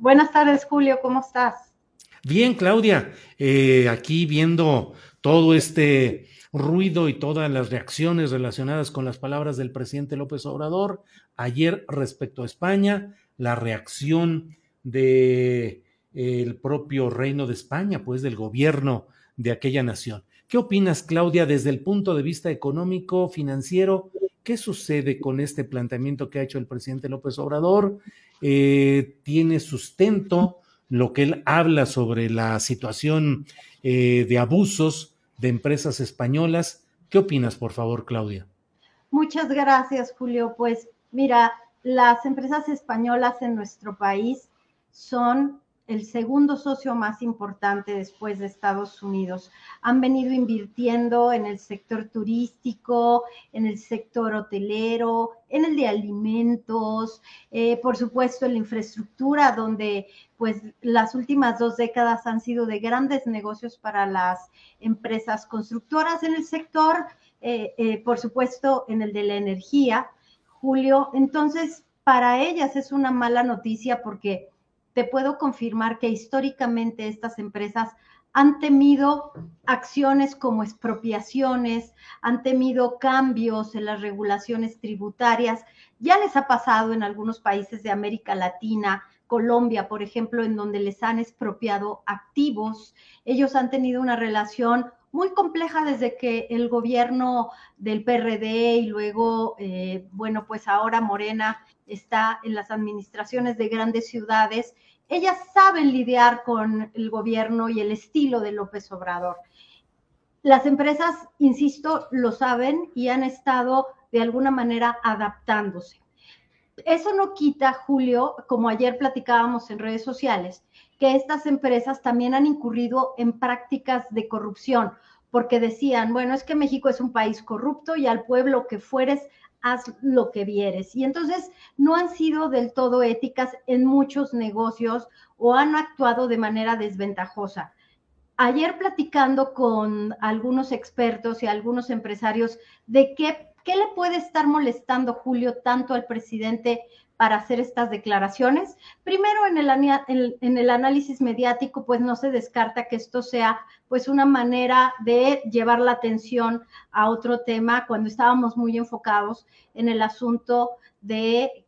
Buenas tardes, Julio, ¿cómo estás? Bien, Claudia, eh, aquí viendo todo este ruido y todas las reacciones relacionadas con las palabras del presidente López Obrador ayer respecto a España, la reacción de el propio reino de España, pues del gobierno de aquella nación. ¿Qué opinas, Claudia, desde el punto de vista económico, financiero? ¿Qué sucede con este planteamiento que ha hecho el presidente López Obrador? Eh, ¿Tiene sustento lo que él habla sobre la situación eh, de abusos de empresas españolas? ¿Qué opinas, por favor, Claudia? Muchas gracias, Julio. Pues mira, las empresas españolas en nuestro país son el segundo socio más importante después de Estados Unidos. Han venido invirtiendo en el sector turístico, en el sector hotelero, en el de alimentos, eh, por supuesto en la infraestructura, donde pues las últimas dos décadas han sido de grandes negocios para las empresas constructoras en el sector, eh, eh, por supuesto en el de la energía, Julio. Entonces, para ellas es una mala noticia porque te puedo confirmar que históricamente estas empresas han temido acciones como expropiaciones, han temido cambios en las regulaciones tributarias. Ya les ha pasado en algunos países de América Latina, Colombia, por ejemplo, en donde les han expropiado activos. Ellos han tenido una relación muy compleja desde que el gobierno del PRD y luego, eh, bueno, pues ahora Morena está en las administraciones de grandes ciudades, ellas saben lidiar con el gobierno y el estilo de López Obrador. Las empresas, insisto, lo saben y han estado de alguna manera adaptándose. Eso no quita, Julio, como ayer platicábamos en redes sociales, que estas empresas también han incurrido en prácticas de corrupción, porque decían, bueno, es que México es un país corrupto y al pueblo que fueres haz lo que vieres. Y entonces no han sido del todo éticas en muchos negocios o han actuado de manera desventajosa. Ayer platicando con algunos expertos y algunos empresarios de qué, qué le puede estar molestando, Julio, tanto al presidente para hacer estas declaraciones. Primero, en el, análisis mediático, pues no se descarta que esto sea pues una manera de llevar la atención a otro tema cuando estábamos muy enfocados en el asunto de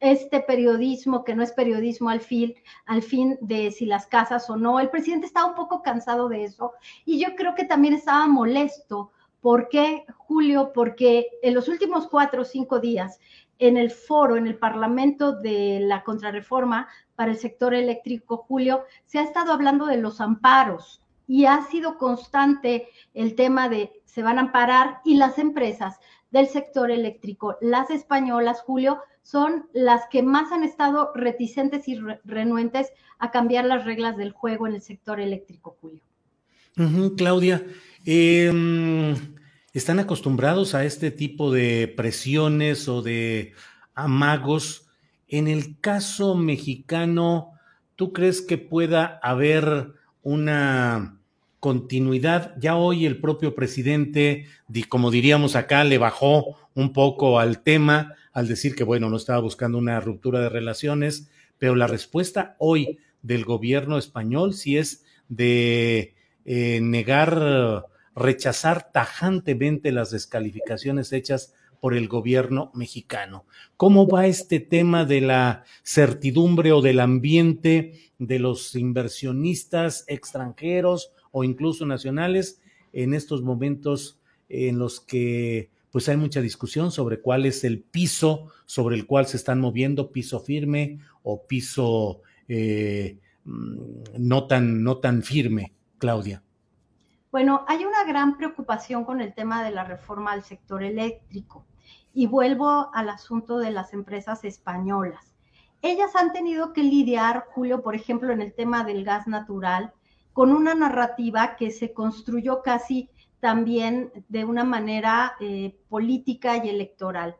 este periodismo que no es periodismo al fin, al fin de si las casas o no. El presidente estaba un poco cansado de eso y yo creo que también estaba molesto. ¿Por qué, Julio? Porque en los últimos cuatro o cinco días en el foro, en el Parlamento de la Contrarreforma para el sector eléctrico, Julio, se ha estado hablando de los amparos y ha sido constante el tema de se van a amparar y las empresas del sector eléctrico, las españolas, Julio, son las que más han estado reticentes y renuentes a cambiar las reglas del juego en el sector eléctrico, Julio. Claudia, eh, están acostumbrados a este tipo de presiones o de amagos. En el caso mexicano, ¿tú crees que pueda haber una continuidad? Ya hoy el propio presidente, como diríamos acá, le bajó un poco al tema al decir que, bueno, no estaba buscando una ruptura de relaciones, pero la respuesta hoy del gobierno español sí es de eh, negar, rechazar tajantemente las descalificaciones hechas por el gobierno mexicano. ¿Cómo va este tema de la certidumbre o del ambiente de los inversionistas extranjeros o incluso nacionales en estos momentos en los que pues hay mucha discusión sobre cuál es el piso sobre el cual se están moviendo, piso firme o piso eh, mm, no, tan, no tan firme, Claudia. Bueno, hay una gran preocupación con el tema de la reforma al sector eléctrico. Y vuelvo al asunto de las empresas españolas. Ellas han tenido que lidiar, Julio, por ejemplo, en el tema del gas natural, con una narrativa que se construyó casi también de una manera eh, política y electoral.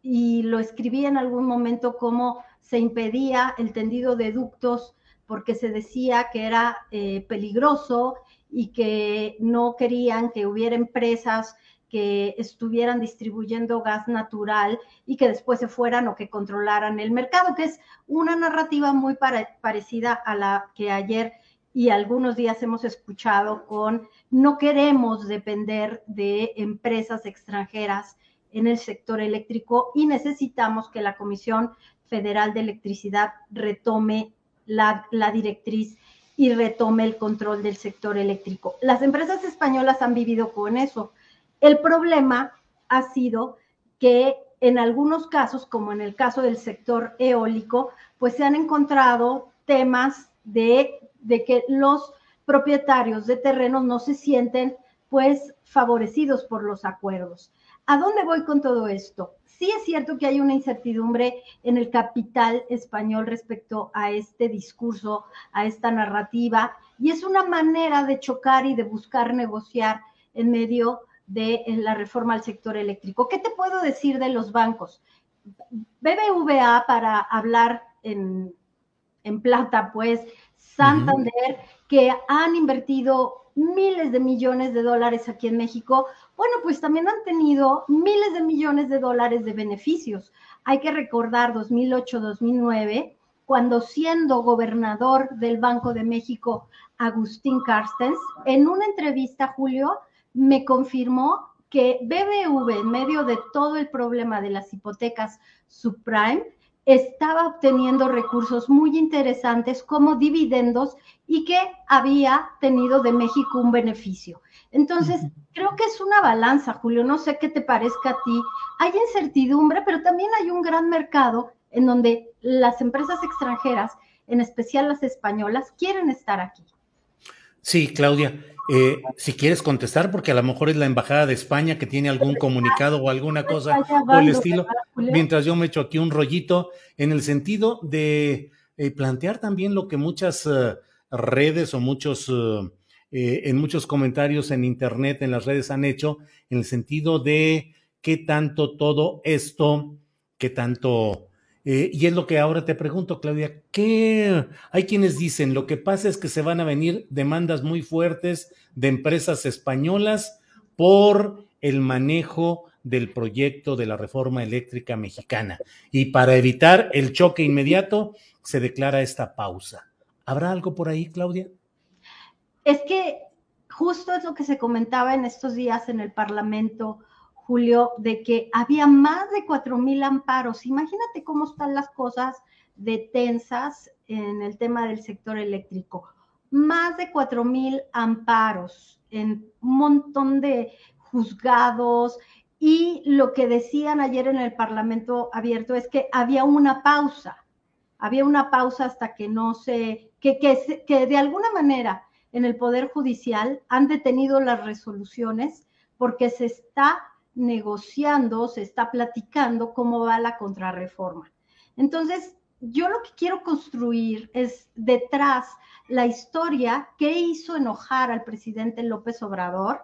Y lo escribí en algún momento como se impedía el tendido de ductos porque se decía que era eh, peligroso y que no querían que hubiera empresas que estuvieran distribuyendo gas natural y que después se fueran o que controlaran el mercado, que es una narrativa muy parecida a la que ayer y algunos días hemos escuchado con no queremos depender de empresas extranjeras en el sector eléctrico y necesitamos que la Comisión Federal de Electricidad retome la, la directriz y retome el control del sector eléctrico. Las empresas españolas han vivido con eso. El problema ha sido que en algunos casos, como en el caso del sector eólico, pues se han encontrado temas de de que los propietarios de terrenos no se sienten pues favorecidos por los acuerdos. ¿A dónde voy con todo esto? Sí es cierto que hay una incertidumbre en el capital español respecto a este discurso, a esta narrativa, y es una manera de chocar y de buscar negociar en medio de la reforma al sector eléctrico. ¿Qué te puedo decir de los bancos? BBVA, para hablar en, en plata, pues Santander, que han invertido miles de millones de dólares aquí en México, bueno, pues también han tenido miles de millones de dólares de beneficios. Hay que recordar 2008-2009, cuando siendo gobernador del Banco de México, Agustín Carstens, en una entrevista, Julio, me confirmó que BBV, en medio de todo el problema de las hipotecas subprime, estaba obteniendo recursos muy interesantes como dividendos y que había tenido de México un beneficio. Entonces, creo que es una balanza, Julio, no sé qué te parezca a ti. Hay incertidumbre, pero también hay un gran mercado en donde las empresas extranjeras, en especial las españolas, quieren estar aquí. Sí, Claudia. Eh, si quieres contestar, porque a lo mejor es la Embajada de España que tiene algún comunicado o alguna cosa por el estilo, mientras yo me echo aquí un rollito en el sentido de eh, plantear también lo que muchas eh, redes o muchos, en muchos comentarios en Internet, en las redes han hecho, en el sentido de qué tanto todo esto, qué tanto eh, y es lo que ahora te pregunto, Claudia, ¿qué? Hay quienes dicen, lo que pasa es que se van a venir demandas muy fuertes de empresas españolas por el manejo del proyecto de la reforma eléctrica mexicana. Y para evitar el choque inmediato, se declara esta pausa. ¿Habrá algo por ahí, Claudia? Es que justo es lo que se comentaba en estos días en el Parlamento Julio, de que había más de cuatro mil amparos. Imagínate cómo están las cosas de tensas en el tema del sector eléctrico. Más de cuatro mil amparos en un montón de juzgados y lo que decían ayer en el Parlamento abierto es que había una pausa, había una pausa hasta que no se, que, que, que de alguna manera en el Poder Judicial han detenido las resoluciones porque se está negociando, se está platicando cómo va la contrarreforma. Entonces, yo lo que quiero construir es detrás la historia que hizo enojar al presidente López Obrador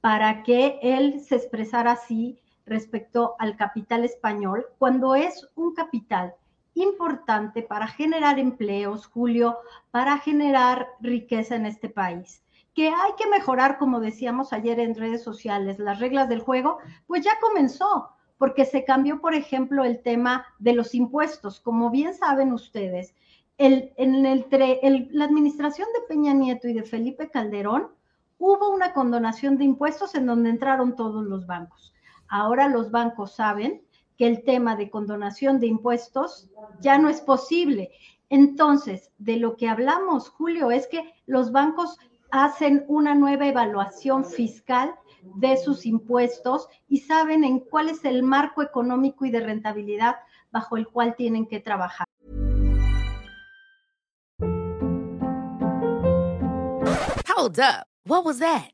para que él se expresara así respecto al capital español, cuando es un capital importante para generar empleos, Julio, para generar riqueza en este país que hay que mejorar, como decíamos ayer en redes sociales, las reglas del juego, pues ya comenzó, porque se cambió, por ejemplo, el tema de los impuestos. Como bien saben ustedes, el, en el, la administración de Peña Nieto y de Felipe Calderón hubo una condonación de impuestos en donde entraron todos los bancos. Ahora los bancos saben que el tema de condonación de impuestos ya no es posible. Entonces, de lo que hablamos, Julio, es que los bancos hacen una nueva evaluación fiscal de sus impuestos y saben en cuál es el marco económico y de rentabilidad bajo el cual tienen que trabajar. Hold up. What was that?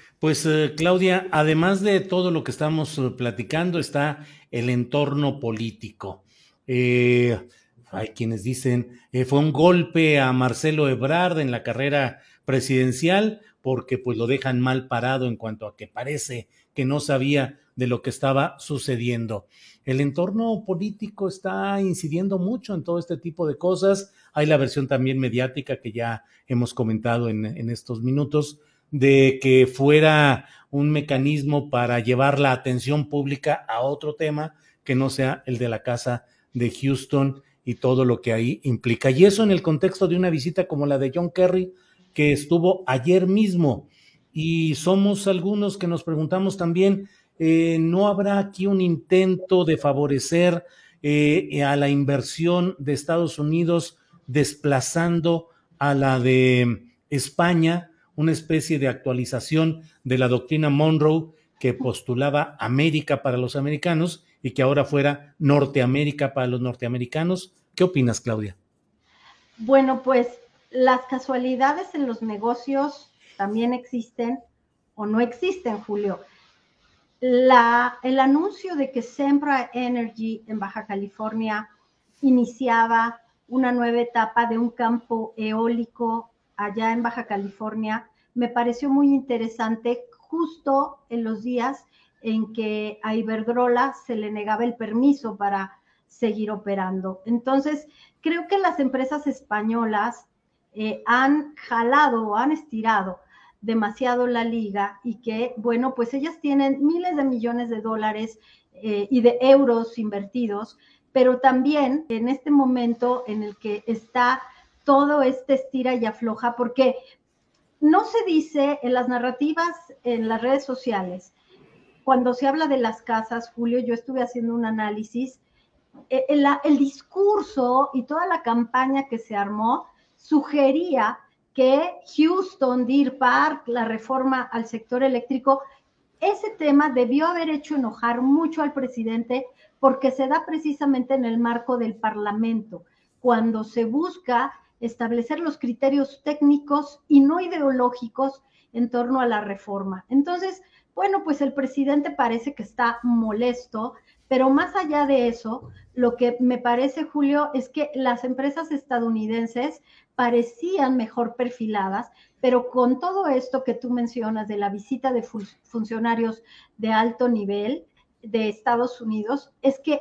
Pues eh, Claudia, además de todo lo que estamos eh, platicando, está el entorno político. Eh, hay quienes dicen, eh, fue un golpe a Marcelo Ebrard en la carrera presidencial porque pues lo dejan mal parado en cuanto a que parece que no sabía de lo que estaba sucediendo. El entorno político está incidiendo mucho en todo este tipo de cosas. Hay la versión también mediática que ya hemos comentado en, en estos minutos de que fuera un mecanismo para llevar la atención pública a otro tema que no sea el de la casa de Houston y todo lo que ahí implica. Y eso en el contexto de una visita como la de John Kerry, que estuvo ayer mismo. Y somos algunos que nos preguntamos también, eh, ¿no habrá aquí un intento de favorecer eh, a la inversión de Estados Unidos desplazando a la de España? Una especie de actualización de la doctrina Monroe que postulaba América para los americanos y que ahora fuera Norteamérica para los norteamericanos. ¿Qué opinas, Claudia? Bueno, pues las casualidades en los negocios también existen o no existen, Julio. El anuncio de que Sempra Energy en Baja California iniciaba una nueva etapa de un campo eólico allá en Baja California, me pareció muy interesante justo en los días en que a Iberdrola se le negaba el permiso para seguir operando. Entonces, creo que las empresas españolas eh, han jalado o han estirado demasiado la liga y que, bueno, pues ellas tienen miles de millones de dólares eh, y de euros invertidos, pero también en este momento en el que está todo este estira y afloja, porque no se dice en las narrativas, en las redes sociales, cuando se habla de las casas, Julio, yo estuve haciendo un análisis, el, el discurso y toda la campaña que se armó sugería que Houston, Deer Park, la reforma al sector eléctrico, ese tema debió haber hecho enojar mucho al presidente porque se da precisamente en el marco del Parlamento, cuando se busca establecer los criterios técnicos y no ideológicos en torno a la reforma. Entonces, bueno, pues el presidente parece que está molesto, pero más allá de eso, lo que me parece, Julio, es que las empresas estadounidenses parecían mejor perfiladas, pero con todo esto que tú mencionas de la visita de funcionarios de alto nivel de Estados Unidos, es que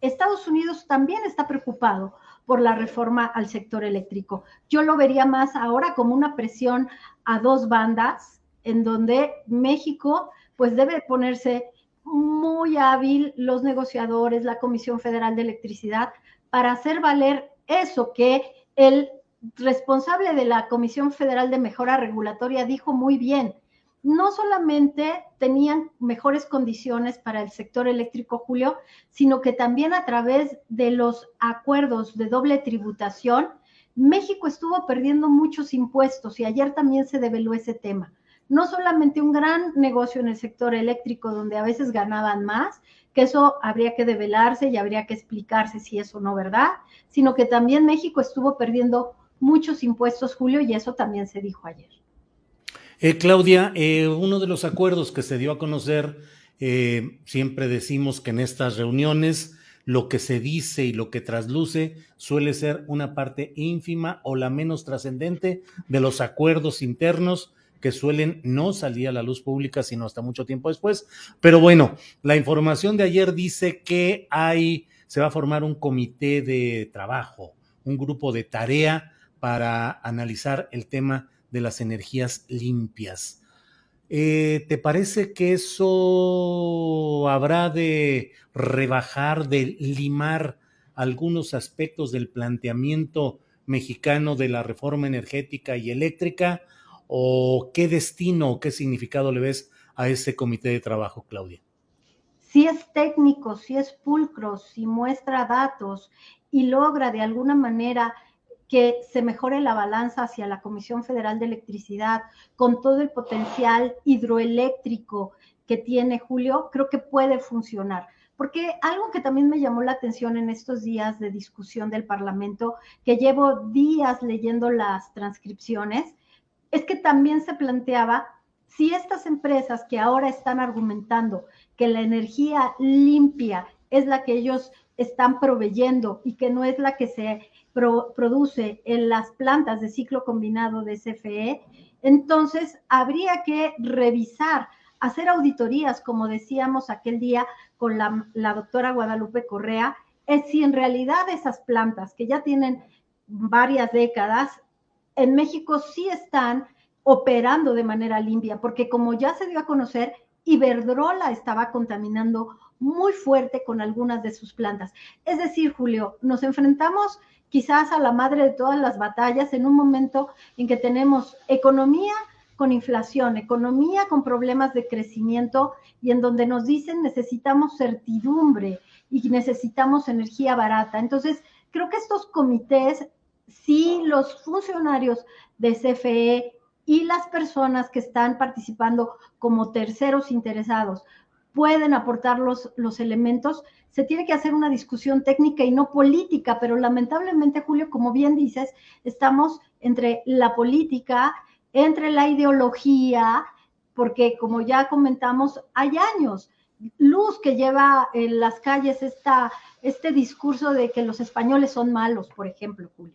Estados Unidos también está preocupado por la reforma al sector eléctrico. Yo lo vería más ahora como una presión a dos bandas, en donde México pues debe ponerse muy hábil los negociadores, la Comisión Federal de Electricidad, para hacer valer eso que el responsable de la Comisión Federal de Mejora Regulatoria dijo muy bien, no solamente tenían mejores condiciones para el sector eléctrico, Julio, sino que también a través de los acuerdos de doble tributación, México estuvo perdiendo muchos impuestos y ayer también se develó ese tema. No solamente un gran negocio en el sector eléctrico donde a veces ganaban más, que eso habría que develarse y habría que explicarse si es o no verdad, sino que también México estuvo perdiendo muchos impuestos, Julio, y eso también se dijo ayer. Eh, Claudia, eh, uno de los acuerdos que se dio a conocer, eh, siempre decimos que en estas reuniones lo que se dice y lo que trasluce suele ser una parte ínfima o la menos trascendente de los acuerdos internos que suelen no salir a la luz pública sino hasta mucho tiempo después. Pero bueno, la información de ayer dice que hay, se va a formar un comité de trabajo, un grupo de tarea para analizar el tema de las energías limpias. Eh, ¿Te parece que eso habrá de rebajar, de limar algunos aspectos del planteamiento mexicano de la reforma energética y eléctrica? ¿O qué destino o qué significado le ves a ese comité de trabajo, Claudia? Si es técnico, si es pulcro, si muestra datos y logra de alguna manera que se mejore la balanza hacia la Comisión Federal de Electricidad con todo el potencial hidroeléctrico que tiene Julio, creo que puede funcionar. Porque algo que también me llamó la atención en estos días de discusión del Parlamento, que llevo días leyendo las transcripciones, es que también se planteaba si estas empresas que ahora están argumentando que la energía limpia es la que ellos están proveyendo y que no es la que se produce en las plantas de ciclo combinado de CFE, entonces habría que revisar, hacer auditorías, como decíamos aquel día con la, doctora Guadalupe Correa, es si en realidad esas plantas que ya tienen varias décadas, en México sí están operando de manera limpia, porque como ya se dio a conocer, Iberdrola estaba contaminando muy fuerte con algunas de sus plantas. Es decir, Julio, nos enfrentamos quizás a la madre de todas las batallas en un momento en que tenemos economía con inflación, economía con problemas de crecimiento y en donde nos dicen necesitamos certidumbre y necesitamos energía barata. Entonces, creo que estos comités, si los funcionarios de CFE y las personas que están participando como terceros interesados pueden aportar los, los elementos, se tiene que hacer una discusión técnica y no política, pero lamentablemente, Julio, como bien dices, estamos entre la política, entre la ideología, porque como ya comentamos, hay años luz que lleva en las calles esta, este discurso de que los españoles son malos, por ejemplo, Julio.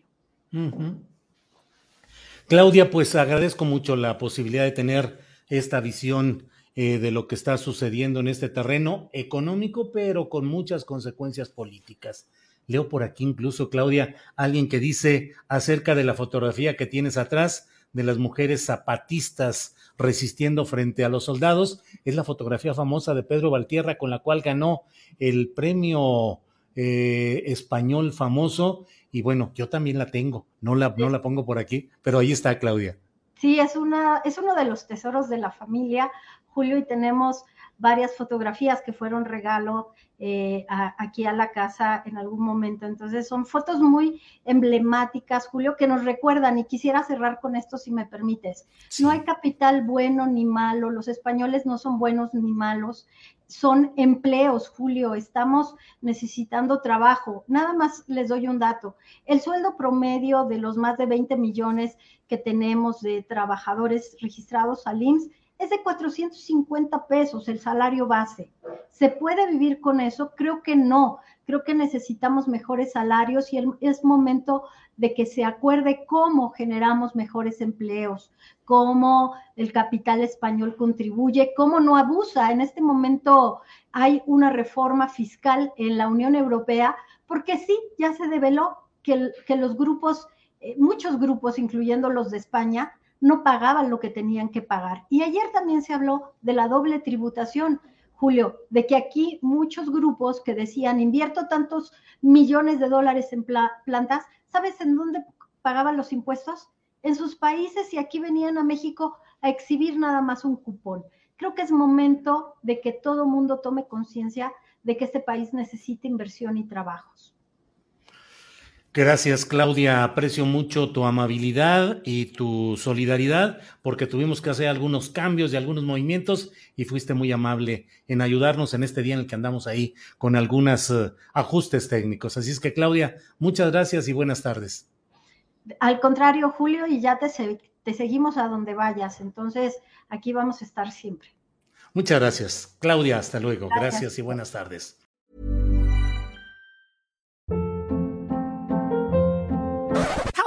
Claudia, pues agradezco mucho la posibilidad de tener esta visión eh, de lo que está sucediendo en este terreno económico, pero con muchas consecuencias políticas. Leo por aquí incluso, Claudia, alguien que dice acerca de la fotografía que tienes atrás de las mujeres zapatistas resistiendo frente a los soldados. Es la fotografía famosa de Pedro Valtierra con la cual ganó el premio eh, español famoso. Y bueno, yo también la tengo, no la, no la pongo por aquí, pero ahí está Claudia. Sí, es, una, es uno de los tesoros de la familia. Julio, y tenemos varias fotografías que fueron regalo eh, aquí a la casa en algún momento. Entonces son fotos muy emblemáticas, Julio, que nos recuerdan y quisiera cerrar con esto si me permites. No hay capital bueno ni malo, los españoles no son buenos ni malos, son empleos, Julio, estamos necesitando trabajo. Nada más les doy un dato. El sueldo promedio de los más de 20 millones que tenemos de trabajadores registrados al IMSS es de 450 pesos el salario base. ¿Se puede vivir con eso? Creo que no. Creo que necesitamos mejores salarios y es momento de que se acuerde cómo generamos mejores empleos, cómo el capital español contribuye, cómo no abusa. En este momento hay una reforma fiscal en la Unión Europea porque sí, ya se develó que, los grupos, eh, muchos grupos, incluyendo los de España, no pagaban lo que tenían que pagar. Y ayer también se habló de la doble tributación, Julio, de que aquí muchos grupos que decían invierto tantos millones de dólares en plantas, ¿sabes en dónde pagaban los impuestos? en sus países y aquí venían a México a exhibir nada más un cupón. Creo que es momento de que todo mundo tome conciencia de que este país necesita inversión y trabajos. Gracias, Claudia. Aprecio mucho tu amabilidad y tu solidaridad porque tuvimos que hacer algunos cambios y algunos movimientos y fuiste muy amable en ayudarnos en este día en el que andamos ahí con algunos eh, ajustes técnicos. Así es que, Claudia, muchas gracias y buenas tardes. Al contrario, Julio, y ya te, te seguimos a donde vayas. Entonces, aquí vamos a estar siempre. Muchas gracias. Claudia, hasta luego. gracias y buenas tardes.